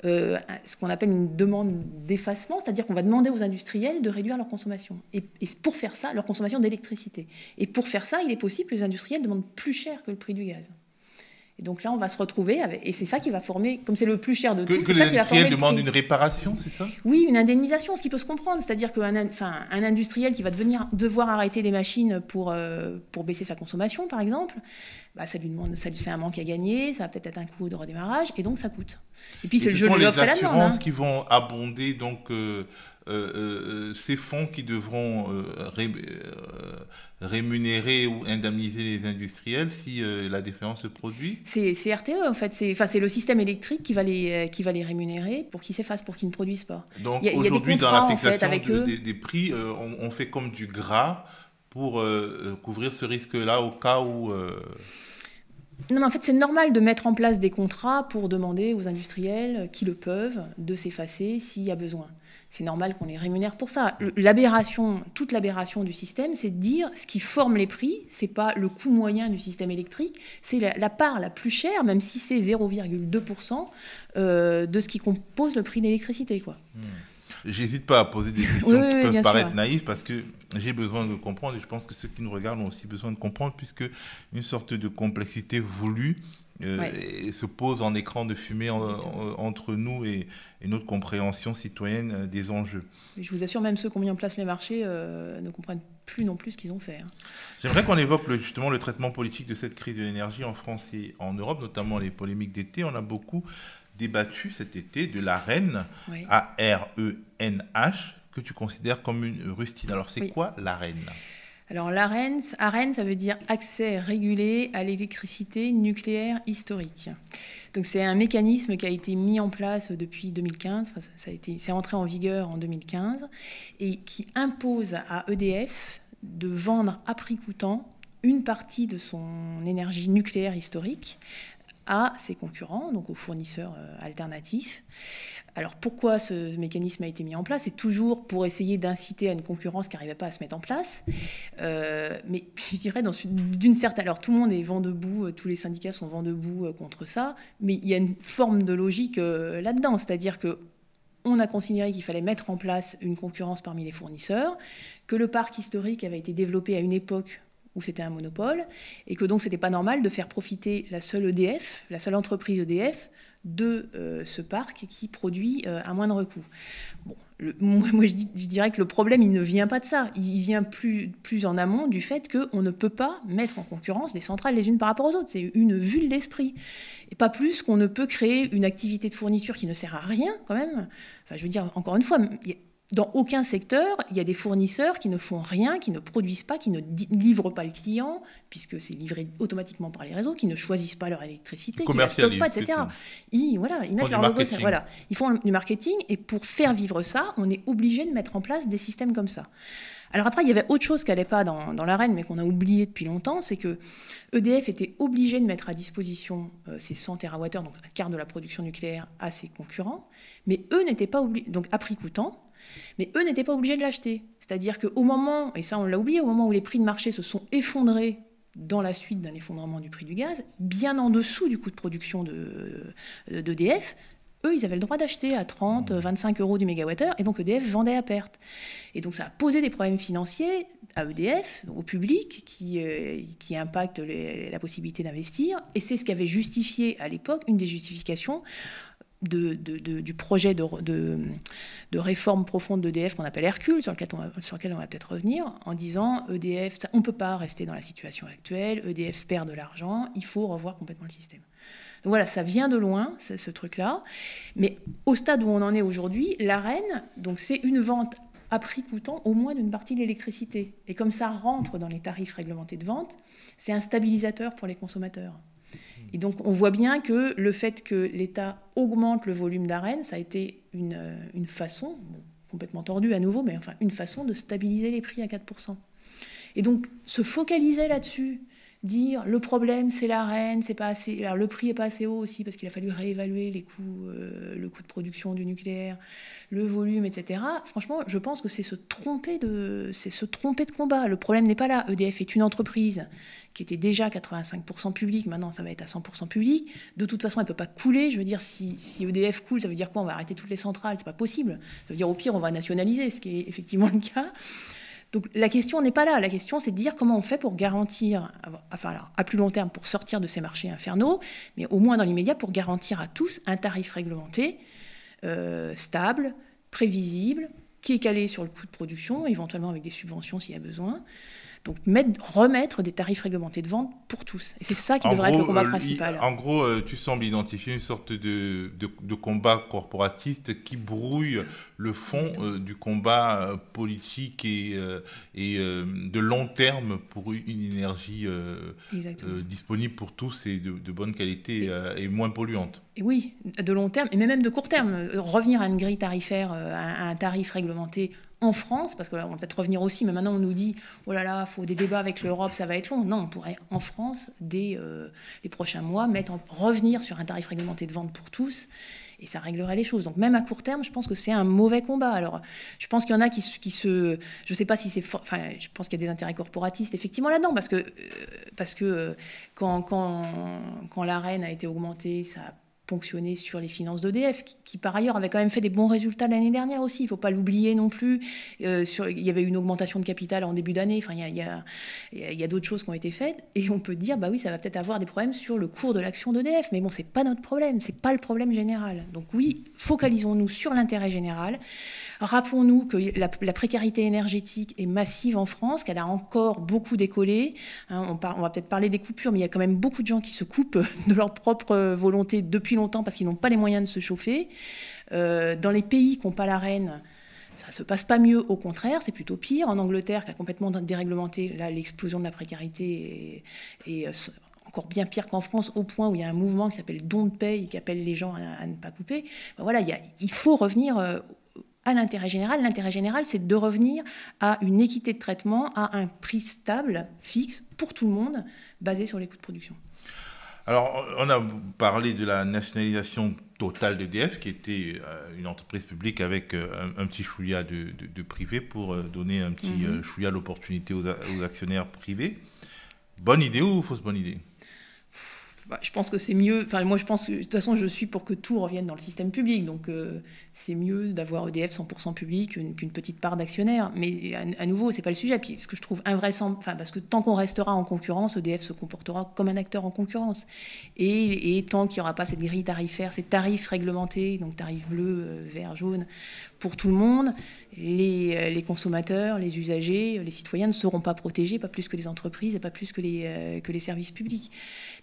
euh, ce qu'on appelle une demande d'effacement, c'est-à-dire qu'on va demander aux industriels de réduire leur consommation. Et, et pour faire ça, leur consommation d'électricité. Et pour faire ça, il est possible que les industriels demandent plus cher que le prix du gaz. Et donc là, on va se retrouver, avec, et c'est ça qui va former, comme c'est le plus cher de tout, que les industriels demandent une réparation, c'est ça? Oui, une indemnisation, ce qui peut se comprendre. C'est-à-dire qu'un enfin, un industriel qui va devenir, devoir arrêter des machines pour, euh, pour baisser sa consommation, par exemple, bah, ça lui demande, ça lui c'est un manque à gagner, ça va peut-être être un coût de redémarrage, et donc ça coûte. Et puis c'est le jeu de l'offre et la demande. Hein. qui vont abonder donc euh, ces fonds qui devront rémunérer ou indemniser les industriels si la défaillance se produit C'est RTE en fait, c'est le système électrique qui va les, qui va les rémunérer pour qu'ils s'effacent, pour qu'ils ne produisent pas. Donc aujourd'hui dans la fixation avec des, des, prix, on, on, fait comme du gras pour couvrir ce risque-là au cas où... Non, mais en fait, c'est normal de mettre en place des contrats pour demander aux industriels qui le peuvent de s'effacer s'il y a besoin. C'est normal qu'on les rémunère pour ça. L'aberration, toute l'aberration du système, c'est de dire ce qui forme les prix, c'est pas le coût moyen du système électrique, c'est la, part la plus chère, même si c'est 0,2% euh, de ce qui compose le prix de l'électricité. Quoi. Hmm. J'hésite pas à poser des questions qui peuvent paraître naïves parce que j'ai besoin de comprendre et je pense que ceux qui nous regardent ont aussi besoin de comprendre puisque une sorte de complexité voulue euh, se pose en écran de fumée entre nous et, notre compréhension citoyenne euh, des enjeux. je vous assure, même ceux qui ont mis en place les marchés euh, ne comprennent plus non plus ce qu'ils ont fait. Hein. J'aimerais qu'on évoque justement le traitement politique de cette crise de l'énergie en France et en Europe, notamment les polémiques d'été. On a beaucoup débattu cet été de l'AREN, A-R-E-N-H, que tu considères comme une rustine. Alors, c'est quoi l'AREN alors l'AREN, AREN, ça veut dire accès régulé à l'électricité nucléaire historique. Donc c'est un mécanisme qui a été mis en place depuis 2015, ça a c'est entré en vigueur en 2015, et qui impose à EDF de vendre à prix coûtant une partie de son énergie nucléaire historique à ses concurrents, donc aux fournisseurs euh, alternatifs. Alors pourquoi ce mécanisme a été mis en place? C'est toujours pour essayer d'inciter à une concurrence qui n'arrivait pas à se mettre en place. Euh, mais *laughs* je dirais, d'une certaine... Alors tout le monde est vent debout, euh, tous les syndicats sont vent debout contre ça, mais il y a une forme de logique là-dedans, c'est-à-dire que on a considéré qu'il fallait mettre en place une concurrence parmi les fournisseurs, que le parc historique avait été développé à une époque où c'était un monopole, et que donc c'était pas normal de faire profiter la seule EDF, la seule entreprise EDF, de euh, ce parc qui produit euh, à moindre coût. Bon, *laughs* moi, je, dirais que le problème, il ne vient pas de ça. Il vient plus, en amont du fait qu'on ne peut pas mettre en concurrence des centrales les unes par rapport aux autres. C'est une vue de l'esprit. Et pas plus qu'on ne peut créer une activité de fourniture qui ne sert à rien, quand même. Enfin, je veux dire, encore une fois, dans aucun secteur, il y a des fournisseurs qui ne font rien, qui ne produisent pas, qui ne livrent pas le client, puisque c'est livré automatiquement par les réseaux, qui ne choisissent pas leur électricité, qui ne la stockent pas, etc. Ils, voilà, ils mettent leur logo, voilà, ils font du marketing, et pour faire vivre ça, on est obligé de mettre en place des systèmes comme ça. Alors après, il y avait autre chose qui n'allait pas dans, dans l'arène, mais qu'on a oublié depuis longtemps, c'est que EDF était obligé de mettre à disposition euh, ces 100 TWh, donc un quart de la production nucléaire, à ses concurrents, mais eux n'étaient pas obligés, donc à prix coûtant, mais eux n'étaient pas obligés de l'acheter. C'est-à-dire qu'au moment, et ça on l'a oublié, au moment où les prix de marché se sont effondrés dans la suite d'un effondrement du prix du gaz, bien en dessous du coût de production d'EDF, de, eux, ils avaient le droit d'acheter à 30, 25 euros du mégawattheure, et donc EDF vendait à perte. Et donc ça a posé des problèmes financiers à EDF, au public, qui, euh, qui impactent la possibilité d'investir, et c'est ce qui avait justifié à l'époque, une des justifications du projet de, réforme profonde d'EDF qu'on appelle Hercule, sur lequel on va, peut-être revenir, en disant EDF, on ne peut pas rester dans la situation actuelle, EDF perd de l'argent, il faut revoir complètement le système. Donc voilà, ça vient de loin, ce truc-là. Mais au stade où on en est aujourd'hui, l'AREN, c'est une vente à prix coûtant au moins d'une partie de l'électricité. Et comme ça rentre dans les tarifs réglementés de vente, c'est un stabilisateur pour les consommateurs. Et donc on voit bien que le fait que l'État augmente le volume d'arène, ça a été une, euh, façon, complètement tordue à nouveau, mais enfin une façon de stabiliser les prix à 4%. Et donc se focaliser là-dessus, dire le problème c'est la reine, c'est pas assez, alors le prix est pas assez haut aussi parce qu'il a fallu réévaluer les coûts, euh, le coût de production du nucléaire, le volume, etc. Franchement, je pense que c'est se tromper de, c'est se tromper de combat. Le problème n'est pas là. EDF est une entreprise qui était déjà 85% publique, maintenant ça va être à 100% public. De toute façon, elle peut pas couler. Je veux dire, si, si EDF coule, ça veut dire quoi? On va arrêter toutes les centrales, c'est pas possible. Ça veut dire au pire, on va nationaliser, ce qui est effectivement le cas. Donc la question n'est pas là. La question, c'est de dire comment on fait pour garantir, enfin à plus long terme, pour sortir de ces marchés infernaux, mais au moins dans l'immédiat, pour garantir à tous un tarif réglementé, euh, stable, prévisible, qui est calé sur le coût de production, éventuellement avec des subventions s'il y a besoin, donc remettre des tarifs réglementés de vente pour tous. Et c'est ça qui devrait être le combat euh, principal. En gros, euh, tu sembles identifier une sorte de, de, combat corporatiste qui brouille le fond euh, du combat politique et, et de long terme pour une énergie disponible pour tous et de, bonne qualité et, moins polluante. Et oui, de long terme, et même de court terme. Revenir à une grille tarifaire, à un tarif réglementé en France, parce que là, on va peut-être revenir aussi, mais maintenant on nous dit, oh là là, faut des débats avec l'Europe, ça va être long. Non, on pourrait en France, dès euh, les prochains mois, mettre en, revenir sur un tarif réglementé de vente pour tous, et ça réglerait les choses. Donc même à court terme, je pense que c'est un mauvais combat. Alors, je pense qu'il y en a qui, qui se... Je ne sais pas si c'est... Enfin, je pense qu'il y a des intérêts corporatistes, effectivement, là-dedans, parce que, euh, parce que euh, quand, quand, quand la reine a été augmentée, ça a ponctionner sur les finances d'EDF, qui, par ailleurs avait quand même fait des bons résultats l'année dernière aussi, il ne faut pas l'oublier non plus. Euh, sur, il y avait une augmentation de capital en début d'année, enfin, il y a, a, d'autres choses qui ont été faites, et on peut dire, bah oui, ça va peut-être avoir des problèmes sur le cours de l'action d'EDF, mais bon, c'est pas notre problème, c'est pas le problème général. Donc oui, focalisons-nous sur l'intérêt général. Rappelons-nous que la, précarité énergétique est massive en France, qu'elle a encore beaucoup décollé. Hein, on, va peut-être parler des coupures, mais il y a quand même beaucoup de gens qui se coupent *laughs* de leur propre volonté depuis longtemps parce qu'ils n'ont pas les moyens de se chauffer. Euh, dans les pays qui n'ont pas la reine, ça ne se passe pas mieux, au contraire, c'est plutôt pire. En Angleterre, qui a complètement déréglementé l'explosion de la précarité est, euh, encore bien pire qu'en France, au point où il y a un mouvement qui s'appelle Don't Pay, qui appelle les gens à, ne pas couper. Ben voilà, il, il, faut revenir euh, à l'intérêt général. L'intérêt général, c'est de revenir à une équité de traitement, à un prix stable, fixe, pour tout le monde, basé sur les coûts de production. Alors, on a parlé de la nationalisation totale d'EDF, qui était euh, une entreprise publique avec euh, un, petit chouïa de, privé pour euh, donner un petit mm chouïa l'opportunité aux, actionnaires privés. Bonne idée ou fausse bonne idée? Bah, je pense que c'est mieux. Enfin, moi, je pense que de toute façon, je suis pour que tout revienne dans le système public. Donc, euh, c'est mieux d'avoir EDF 100% public qu'une petite part d'actionnaires. Mais à, nouveau, c'est pas le sujet. Puis, ce que je trouve invraisemblable, parce que tant qu'on restera en concurrence, EDF se comportera comme un acteur en concurrence. Et, tant qu'il n'y aura pas cette grille tarifaire, ces tarifs réglementés, donc tarifs bleus, euh, verts, jaunes, pour tout le monde, les, euh, les, consommateurs, les usagers, les citoyens ne seront pas protégés, pas plus que les entreprises et pas plus que les, que les services publics.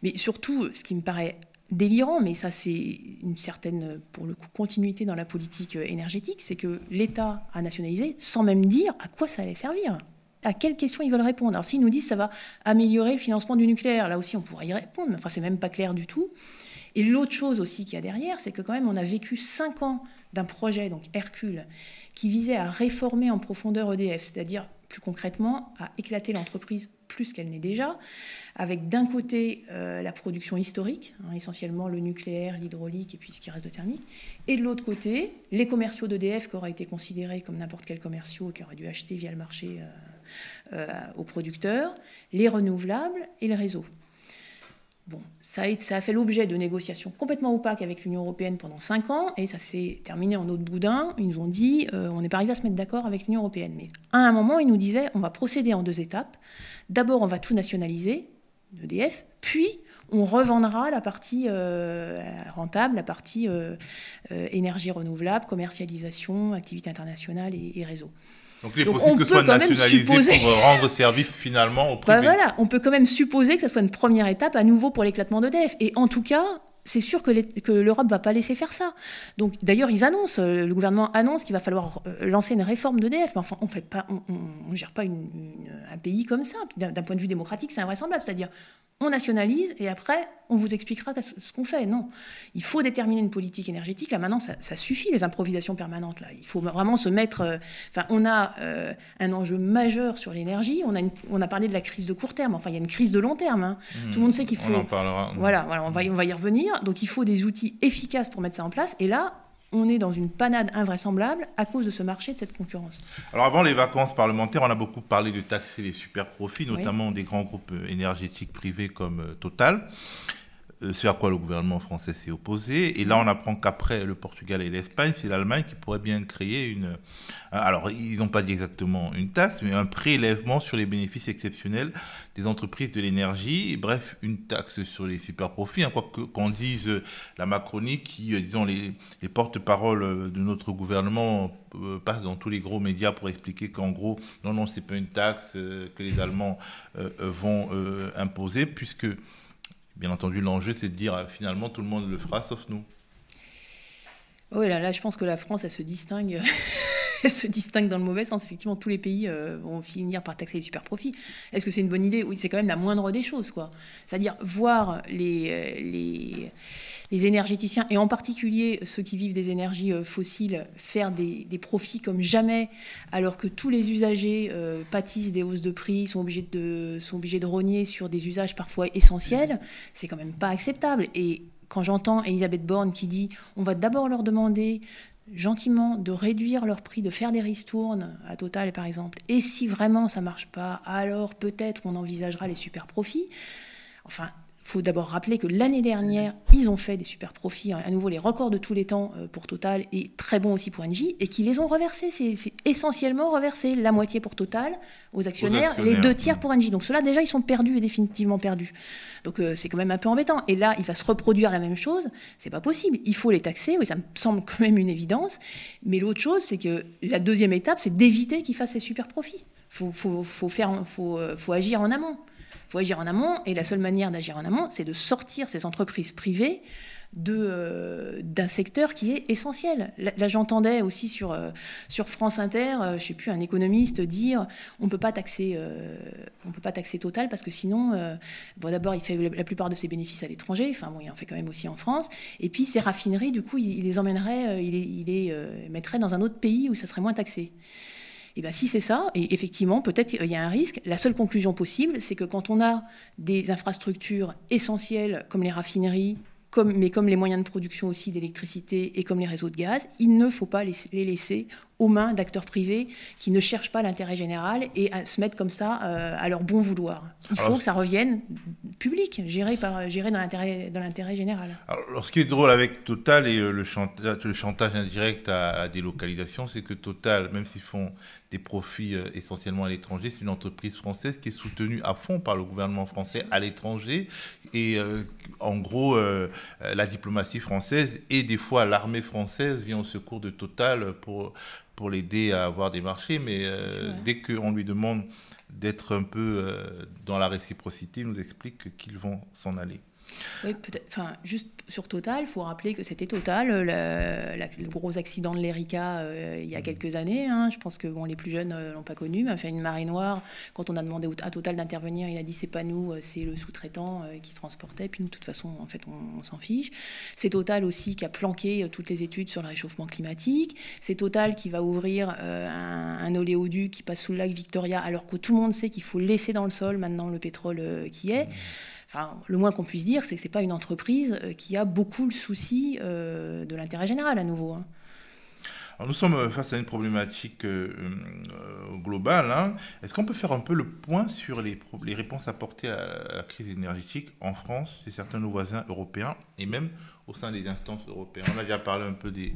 Mais surtout ce qui me paraît délirant, mais ça c'est une certaine, pour le coup, continuité dans la politique énergétique, c'est que l'État a nationalisé sans même dire à quoi ça allait servir. À quelles questions ils veulent répondre Alors s'ils nous disent ça va améliorer le financement du nucléaire, là aussi on pourrait y répondre, mais enfin c'est même pas clair du tout. Et l'autre chose aussi qu'il y a derrière, c'est que quand même on a vécu cinq ans d'un projet, donc Hercule, qui visait à réformer en profondeur EDF, c'est-à-dire plus concrètement à éclater l'entreprise plus qu'elle n'est déjà, avec d'un côté euh, la production historique, hein, essentiellement le nucléaire, l'hydraulique et puis ce qui reste de thermique, et de l'autre côté les commerciaux d'EDF qui auraient été considérés comme n'importe quel commerciaux qui auraient dû acheter via le marché euh, euh, aux producteurs, les renouvelables et le réseau. Bon, ça a, fait l'objet de négociations complètement opaques avec l'Union européenne pendant cinq ans, et ça s'est terminé en autre boudin. Ils nous ont dit, on n'est pas arrivé à se mettre d'accord avec l'Union européenne. Mais à un moment, ils nous disaient, on va procéder en deux étapes. D'abord, on va tout nationaliser, EDF, puis on revendra la partie rentable, la partie énergie renouvelable, commercialisation, activité internationale et, réseau. Donc il est possible que ce soit nationalisé pour rendre service finalement au bah privé. voilà, on peut quand même supposer que ce soit une première étape à nouveau pour l'éclatement d'EDF. Et en tout cas, c'est sûr que l'Europe ne va pas laisser faire ça. Donc, d'ailleurs, ils annoncent, euh, le gouvernement annonce qu'il va falloir euh, lancer une réforme d'EDF. Mais enfin, on ne gère pas un pays comme ça. D'un point de vue démocratique, c'est invraisemblable. C'est-à-dire, on nationalise et après, on vous expliquera ce qu'on fait. Non, il faut déterminer une politique énergétique. Là, maintenant, ça, suffit, les improvisations permanentes. Là. Il faut vraiment se mettre... Euh, enfin, on a euh, un enjeu majeur sur l'énergie. On, a on a parlé de la crise de court terme. Enfin, il y a une crise de long terme. Hein. Mmh. Tout le monde sait qu'il faut... On en parlera. Voilà, voilà on, va, on va y revenir. Donc, il faut des outils efficaces pour mettre ça en place. Et là, on est dans une panade invraisemblable à cause de ce marché, de cette concurrence. Alors avant les vacances parlementaires, on a beaucoup parlé de taxer les super profits, notamment des grands groupes énergétiques privés comme euh, Total. Euh, ce à quoi le gouvernement français s'est opposé. Et là, on apprend qu'après le Portugal et l'Espagne, c'est l'Allemagne qui pourrait bien créer une... Euh, alors, ils n'ont pas dit exactement une taxe, mais un prélèvement sur les bénéfices exceptionnels des entreprises de l'énergie. Bref, une taxe sur les super profits. Hein, quoi qu'on dise euh, la Macronie, qui, disons, les, les porte-paroles de notre gouvernement passent dans tous les gros médias pour expliquer qu'en gros, non, non, c'est pas une taxe que les Allemands vont imposer, puisque Bien entendu, l'enjeu, c'est de dire euh, finalement tout le monde le fera sauf nous. Oui, là, là, je pense que la France, elle se distingue. *laughs* *laughs* se distingue dans le mauvais sens. Effectivement, tous les pays euh, vont finir par taxer les super profits. Est-ce que c'est une bonne idée? Oui, c'est quand même la moindre des choses, quoi. C'est-à-dire voir les, euh, les, énergéticiens, et en particulier ceux qui vivent des énergies fossiles, faire des, des profits comme jamais, alors que tous les usagers pâtissent des hausses de prix, sont obligés de, sont obligés de rogner sur des usages parfois essentiels, c'est quand même pas acceptable. Et quand j'entends Elisabeth Borne qui dit on va d'abord leur demander gentiment de réduire leur prix, de faire des ristournes à Total par exemple, et si vraiment ça marche pas, alors peut-être on envisagera les super profits. Enfin, faut d'abord rappeler que l'année dernière, ils ont fait des super profits, à nouveau les records de tous les temps euh, pour Total et très bon aussi pour Engie, et qu'ils les ont reversés. C'est essentiellement reversé, la moitié pour Total aux actionnaires, les deux tiers pour Engie. Donc cela déjà, ils sont perdus et définitivement perdus. Donc euh, c'est quand même un peu embêtant. Et là, il va se reproduire la même chose. C'est pas possible. Il faut les taxer. Oui, ça me semble quand même une évidence. Mais l'autre chose, c'est que la deuxième étape, c'est d'éviter qu'ils fassent ces super profits. Faut, faut, faut, faire, faut, euh, faut agir en amont faut agir en amont, et la seule manière d'agir en amont, c'est de sortir ces entreprises privées euh, d'un secteur qui est essentiel. Là, j'entendais aussi sur, euh, sur France Inter, euh, je sais plus, un économiste dire on peut pas on peut pas taxer Total parce que sinon, d'abord, il fait la plupart de ses bénéfices à l'étranger, enfin bon, il en fait quand même aussi en France, et puis ces raffineries, du coup, il, les emmènerait, il les, il les mettrait dans un autre pays où ça serait moins taxé. Eh bien si c'est ça, et effectivement, peut-être il y a un risque. La seule conclusion possible, c'est que quand on a des infrastructures essentielles comme les raffineries, mais comme les moyens de production aussi d'électricité et comme les réseaux de gaz, il ne faut pas les, laisser aux mains d'acteurs privés qui ne cherchent pas l'intérêt général et à se mettre comme ça euh, à leur bon vouloir. Il faut que ça revienne public, géré, par, géré dans l'intérêt général. Alors, ce qui est drôle avec Total et euh, le chantage, le chantage indirect à la délocalisation, c'est que Total, même s'ils font des profits euh, essentiellement à l'étranger. C'est une entreprise française qui est soutenue à fond par le gouvernement français à l'étranger. Et euh, en gros, euh, la diplomatie française et des fois l'armée française vient au secours de Total pour, pour l'aider à avoir des marchés. Mais dès qu'on lui demande d'être un peu dans la réciprocité, il nous explique qu'ils vont s'en aller. Oui, peut-être. Enfin, juste sur Total, il faut rappeler que c'était Total, le, gros accident de l'Erika euh, il y a mm. quelques années. Hein. Je pense que bon, les plus jeunes ne euh, l'ont pas connu, mais a fait une marée noire. Quand on a demandé à Total d'intervenir, il a dit c'est pas nous, euh, c'est le sous-traitant qui transportait. Puis de toute façon, en fait, on, s'en fiche. C'est Total aussi qui a planqué toutes les études sur le réchauffement climatique. C'est Total qui va ouvrir un, un, oléoduc qui passe sous le lac Victoria, alors que tout le monde sait qu'il faut laisser dans le sol maintenant le pétrole qui est. Mm le moins qu'on puisse dire, c'est que ce n'est pas une entreprise euh, qui a beaucoup le souci euh, de l'intérêt général à nouveau. Hein. nous sommes face à une problématique euh, globale. Hein. Est-ce qu'on peut faire un peu le point sur les, les réponses apportées à la crise énergétique en France et certains de nos voisins européens et même au sein des instances européennes? On a déjà parlé un peu des,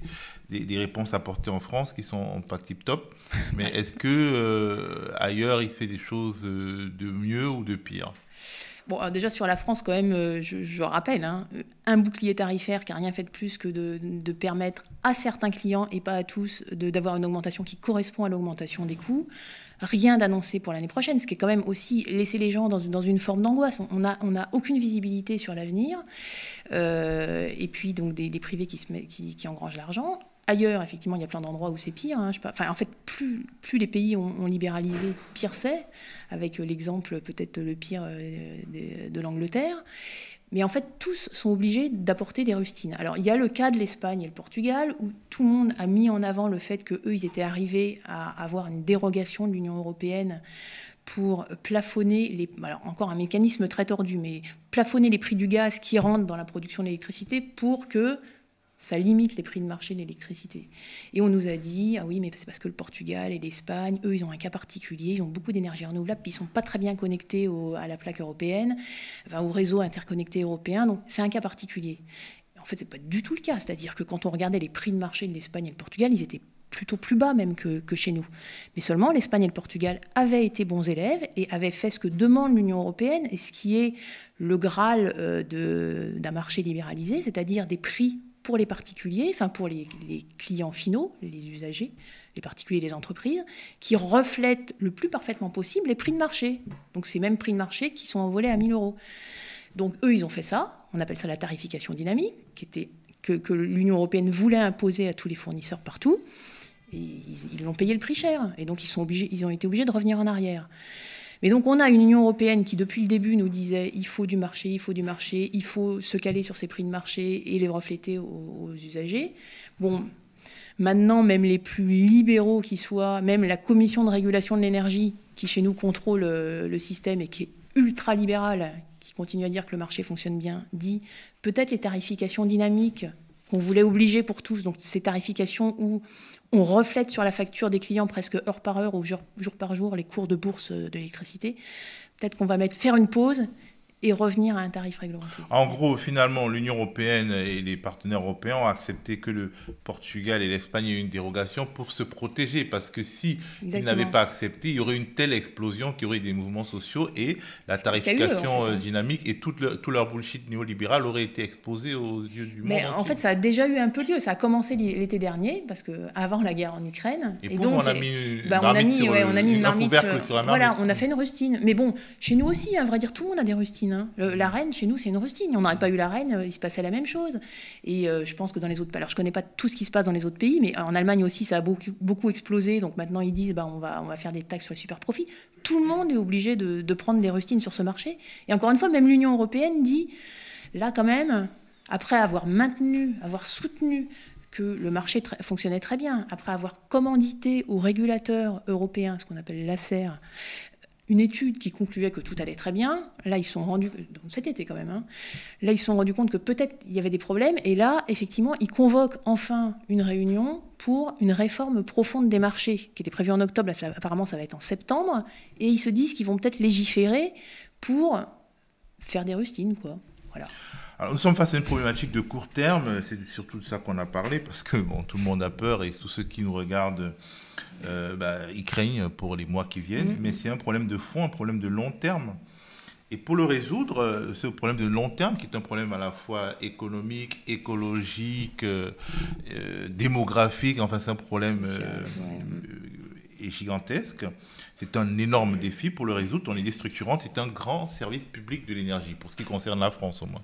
des, réponses apportées en France qui sont pas tip-top, mais *laughs* est-ce que ailleurs il fait des choses de mieux ou de pire? Bon, déjà sur la France, quand même, euh, je, rappelle, hein, un bouclier tarifaire qui n'a rien fait de plus que de, permettre à certains clients et pas à tous d'avoir une augmentation qui correspond à l'augmentation des coûts. Rien d'annoncé pour l'année prochaine, ce qui est quand même aussi laisser les gens dans, une forme d'angoisse. On n'a aucune visibilité sur l'avenir. Euh, et puis, donc, des, privés qui engrangent l'argent. Ailleurs, effectivement, il y a plein d'endroits où c'est pire. Hein. en fait, plus, les pays ont, libéralisé, pire c'est, avec l'exemple peut-être le pire euh, de, l'Angleterre. Mais en fait, tous sont obligés d'apporter des rustines. Alors, il y a le cas de l'Espagne et le Portugal, où tout le monde a mis en avant le fait qu'eux, ils étaient arrivés à avoir une dérogation de l'Union européenne pour plafonner les. Alors, encore un mécanisme très tordu, mais plafonner les prix du gaz qui rentrent dans la production d'électricité pour que ça limite les prix de marché de l'électricité. Et on nous a dit, ah oui, mais c'est parce que le Portugal et l'Espagne, eux, ils ont un cas particulier, ils ont beaucoup d'énergie renouvelable, puis ils sont pas très bien connectés à la plaque européenne, au réseau interconnecté européen, donc c'est un cas particulier. En fait, c'est pas du tout le cas. C'est-à-dire que quand on regardait les prix de marché de l'Espagne et le Portugal, ils étaient plutôt plus bas même que, que, chez nous. Mais seulement l'Espagne et le Portugal avaient été bons élèves et avaient fait ce que demande l'Union européenne et ce qui est le Graal euh, d'un marché libéralisé, c'est-à-dire des prix pour les particuliers, enfin pour les, clients finaux, les usagers, les particuliers, les entreprises, qui reflètent le plus parfaitement possible les prix de marché. Donc ces mêmes prix de marché qui sont envolés à 1000 euros. Donc eux, ils ont fait ça. On appelle ça la tarification dynamique, qui était, que, l'Union européenne voulait imposer à tous les fournisseurs partout. Et ils l'ont payé le prix cher. Et donc ils, sont obligés, ils ont été obligés de revenir en arrière. Mais donc on a une Union européenne qui depuis le début nous disait il faut du marché, il faut du marché, il faut se caler sur ces prix de marché et les refléter aux, usagers. Bon, maintenant même les plus libéraux qui soient, même la commission de régulation de l'énergie qui chez nous contrôle euh, le système et qui est ultra libérale, qui continue à dire que le marché fonctionne bien, dit peut-être les tarifications dynamiques qu'on voulait obliger pour tous, donc ces tarifications où on reflète sur la facture des clients presque heure par heure ou jour, par jour les cours de bourse de l'électricité. Peut-être qu'on va faire une pause et revenir à un tarif réglementé. En gros, finalement, l'Union européenne et les partenaires européens ont accepté que le Portugal et l'Espagne aient une dérogation pour se protéger, parce que si ils n'avaient pas accepté, il y aurait une telle explosion qu'il y aurait des mouvements sociaux et la tarification euh, hein. dynamique et tout, tout leur bullshit néolibéral aurait été exposé aux yeux du monde. Mais en fait, ça a déjà eu un peu lieu. Ça a commencé l'été dernier, parce que avant la guerre en Ukraine. Et, donc, on a mis, une bah, on a mis, on a mis une marmite sur, Voilà, on a fait une rustine. Mais bon, chez nous aussi, à vrai dire, tout le monde a des rustines. Hein. la reine, chez nous, c'est une rustine. On n'aurait pas eu la reine, euh, il se passait la même chose. Et euh, je pense que dans les autres pays, alors je connais pas tout ce qui se passe dans les autres pays, mais en Allemagne aussi, ça a beaucoup, beaucoup explosé. Donc maintenant, ils disent, bah, on, va, on va faire des taxes sur les super profits. Tout le monde est obligé de, prendre des rustines sur ce marché. Et encore une fois, même l'Union européenne dit, là quand même, après avoir maintenu, avoir soutenu que le marché fonctionnait très bien, après avoir commandité aux régulateurs européens, ce qu'on appelle l'ACER, une étude qui concluait que tout allait très bien. Là, ils sont rendus, cet été quand même, hein. là, ils se sont rendus compte que peut-être il y avait des problèmes. Et là, effectivement, ils convoquent enfin une réunion pour une réforme profonde des marchés, qui était prévue en octobre. Apparemment, ça va être en septembre. Et ils se disent qu'ils vont peut-être légiférer pour faire des rustines, quoi. Voilà. Nous sommes face à une problématique de court terme. C'est surtout de ça qu'on a parlé, parce que tout le monde a peur et tous ceux qui nous regardent euh, bah, ils craignent pour les mois qui viennent, mais c'est un problème de fond, un problème de long terme. Et pour le résoudre, euh, un problème de long terme qui est un problème à la fois économique, écologique, euh, démographique, enfin c'est un problème gigantesque. C'est un énorme défi pour le résoudre. On est déstructurant. C'est un grand service public de l'énergie, pour ce qui concerne la France au moins.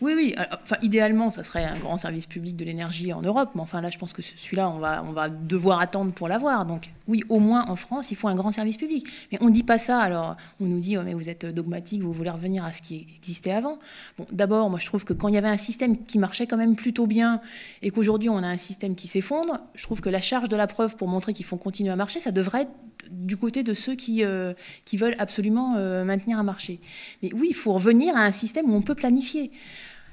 Oui, oui. Enfin, idéalement, ça serait un grand service public de l'énergie en Europe. Mais enfin, là, je pense que celui-là, on va, devoir attendre pour l'avoir. Donc, oui, au moins en France, il faut un grand service public. Mais on ne dit pas ça. Alors, on nous dit, oh, mais vous êtes dogmatique, vous voulez revenir à ce qui existait avant. D'abord, moi, je trouve que quand il y avait un système qui marchait quand même plutôt bien et qu'aujourd'hui, on a un système qui s'effondre, je trouve que la charge de la preuve pour montrer qu'il faut continuer à marcher, ça devrait être du côté de ceux qui, euh, veulent absolument euh, maintenir un marché. Mais oui, il faut revenir à un système où on peut planifier.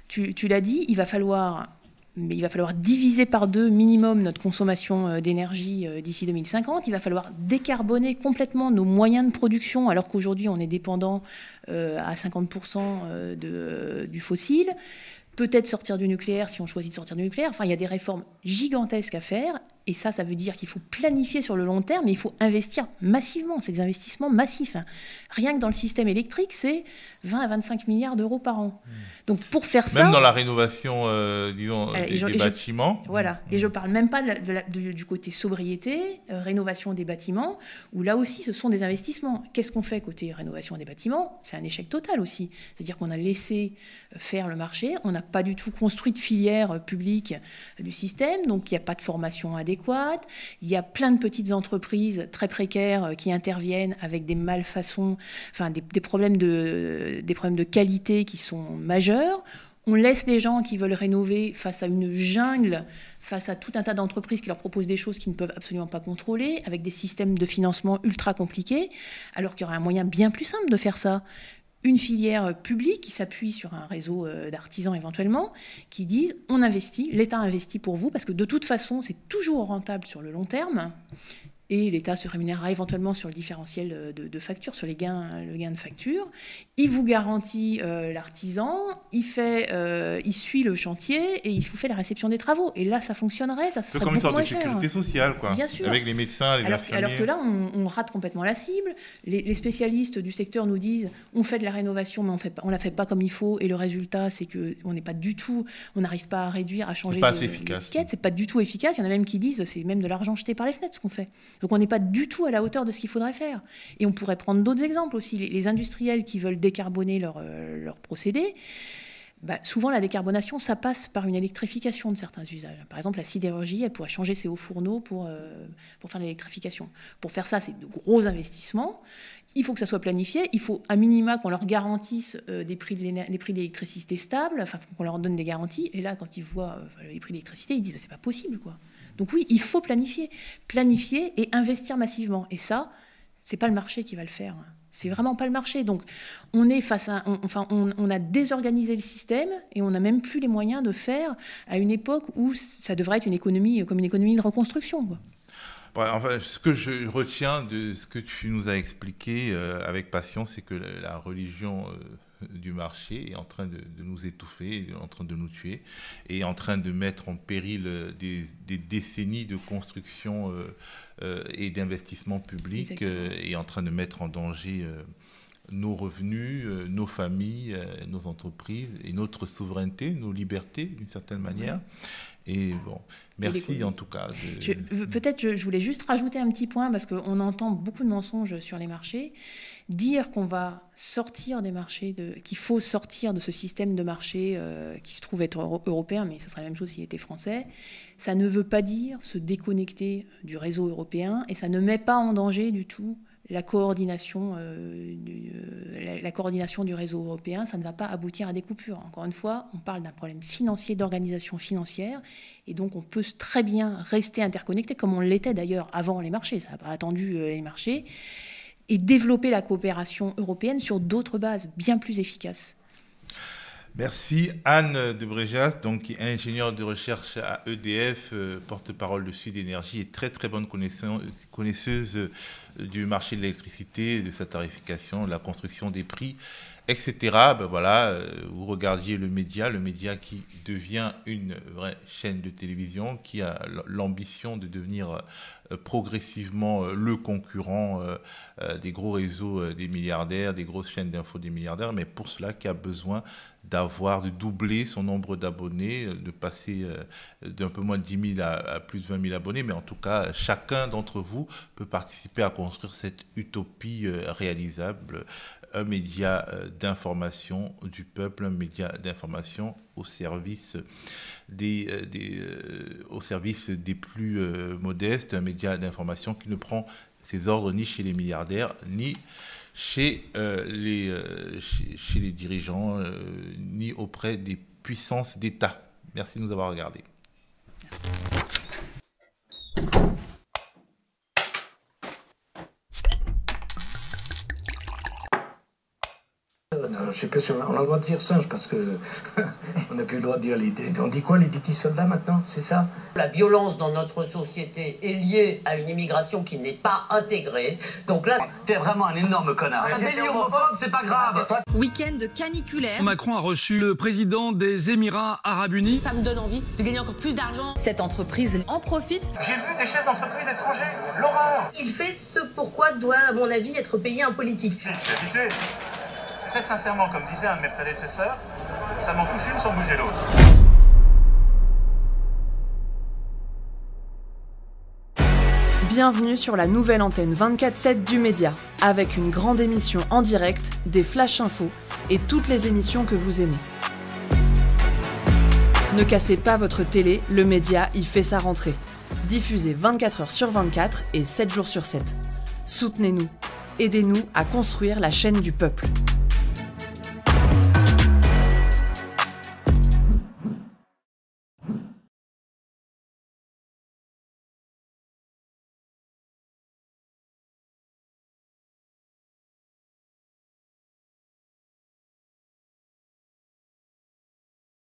Tu, l'as dit, il va falloir diviser par deux minimum notre consommation euh, d'énergie euh, d'ici 2050. Il va falloir décarboner complètement nos moyens de production, alors qu'aujourd'hui on est dépendant euh, à 50% de, du fossile. Peut-être sortir du nucléaire si on choisit de sortir du nucléaire. Enfin, il y a des réformes gigantesques à faire Et ça, ça veut dire qu'il faut planifier sur le long terme, mais il faut investir massivement. C'est des investissements massifs. Hein. Rien que dans le système électrique, c'est 20 à 25 milliards d'euros par an. Mmh. Donc pour faire ça... Même dans la rénovation, euh, disons, des, bâtiments. voilà. Mmh. Et je parle même pas du côté sobriété, euh, rénovation des bâtiments, où là aussi, ce sont des investissements. Qu'est-ce qu'on fait côté rénovation des bâtiments? C'est un échec total aussi. C'est-à-dire qu'on a laissé faire le marché, on n'a pas du tout construit de filière publique du système, donc il n'y a pas de formation adéquate il y a plein de petites entreprises très précaires euh, qui interviennent avec des malfaçons, enfin des, problèmes, de, des problèmes de qualité qui sont majeurs. On laisse les gens qui veulent rénover face à une jungle, face à tout un tas d'entreprises qui leur proposent des choses qu'ils ne peuvent absolument pas contrôler, avec des systèmes de financement ultra compliqués, alors qu'il y aurait un moyen bien plus simple de faire ça une filière publique qui s'appuie sur un réseau euh, d'artisans éventuellement, qui disent on investit, l'État investit pour vous, parce que de toute façon, c'est toujours rentable sur le long terme et l'État se rémunérera éventuellement sur le différentiel euh, de, facture, sur les gains, le gain de facture. Il vous garantit euh, l'artisan, il fait, euh, il suit le chantier et il vous fait la réception des travaux. Et là, ça fonctionnerait, ça serait comme une sorte de sécurité sociale, quoi. Bien sûr. Avec les médecins, les alors, alors que là, on, rate complètement la cible. Les, spécialistes du secteur nous disent, on fait de la rénovation, mais on fait, on la fait pas comme il faut. Et le résultat, c'est que on n'est pas du tout, on n'arrive pas à réduire, à changer l'étiquette. C'est pas du tout efficace. Il y en a même qui disent, c'est même de l'argent jeté par les fenêtres ce qu'on fait. Donc on n'est pas du tout à la hauteur de ce qu'il faudrait faire. Et on pourrait prendre d'autres exemples aussi. Les, industriels qui veulent décarboner leurs leur euh, procédés, bah, souvent la décarbonation, ça passe par une électrification de certains usages. Par exemple, la sidérurgie, elle pourrait changer ses hauts fourneaux pour, euh, pour faire l'électrification. Pour faire ça, c'est de gros investissements. Il faut que ça soit planifié. Il faut à minima qu'on leur garantisse euh, des prix de l'électricité stables, enfin qu'on leur donne des garanties. Et là, quand ils voient les prix de l'électricité, ils disent bah, c'est pas possible. Donc oui, il faut planifier, planifier et investir massivement. Et ça, c'est pas le marché qui va le faire. C'est vraiment pas le marché. Donc, on est face à, enfin, on, a désorganisé le système et on n'a même plus les moyens de faire à une époque où ça devrait être une économie comme une économie de reconstruction. Enfin, ce que je retiens de ce que tu nous as expliqué euh, avec passion, c'est que la, religion euh, du marché est en train de, nous étouffer, en train de nous tuer, et en train de mettre en péril euh, des, décennies de construction euh, euh, et d'investissement public, et en train de mettre en danger nos revenus, nos familles, nos entreprises et notre souveraineté, nos libertés d'une certaine manière. Et bon, merci en tout cas. Peut-être je, je, voulais juste rajouter un petit point parce qu'on entend beaucoup de mensonges sur les marchés dire qu'on va sortir des marchés, qu'il faut sortir de ce système de marché euh, qui se trouve être européen, mais ça serait la même chose s'il était français, ça ne veut pas dire se déconnecter du réseau européen et ça ne met pas en danger du tout la coordination, euh, du, euh, la, coordination du réseau européen, ça ne va pas aboutir à des coupures. Encore une fois, on parle d'un problème financier, d'organisation financière, et donc on peut très bien rester interconnecté, comme on l'était d'ailleurs avant les marchés, ça n'a pas attendu les marchés et développer la coopération européenne sur d'autres bases bien plus efficaces. Merci Anne de Bréjas, ingénieure de recherche à EDF, euh, porte-parole de Sud Énergie et très très bonne connaisseuse euh, du marché de l'électricité, de sa tarification, de la construction des prix etc. Ben voilà, euh, vous regardiez le média, le média qui devient une vraie chaîne de télévision, qui a l'ambition de devenir euh, progressivement euh, le concurrent des gros réseaux des milliardaires, des grosses chaînes d'infos des milliardaires, mais pour cela qui a besoin d'avoir, de doubler son nombre d'abonnés, de passer d'un peu moins de 10 000 à, plus de 20 000 abonnés, mais en tout cas, chacun d'entre vous peut participer à construire cette utopie réalisable un média euh, d'information du peuple, un média d'information au service des, euh, euh, au service des plus modestes, un média d'information qui ne prend ses ordres ni chez les milliardaires, ni chez, les, chez, les dirigeants, ni auprès des puissances d'État. Merci de nous avoir regardés. Sais pas si on a, le droit de dire singe parce que *laughs* on n'a plus le droit de dire les. On dit quoi les petits soldats maintenant C'est ça? La violence dans notre société est liée à une immigration qui n'est pas intégrée. Donc là, t'es vraiment un énorme connard. Un délit homophobe, c'est pas grave. Week-end caniculaire. Macron a reçu le président des Émirats Arabes Unis. Ça me donne envie de gagner encore plus d'argent. Cette entreprise en profite. J'ai vu des chefs d'entreprise étrangers. L'horreur. Il fait ce pourquoi doit, à mon avis, être payé un politique. Très sincèrement, comme disait un de mes prédécesseurs, ça m'en touche une sans bouger l'autre. Bienvenue sur la nouvelle antenne 24-7 du Média, avec une grande émission en direct, des flash infos et toutes les émissions que vous aimez. Ne cassez pas votre télé, le Média y fait sa rentrée. Diffusé 24 heures sur 24 et 7 jours sur 7. Soutenez-nous. Aidez-nous à construire la chaîne du peuple.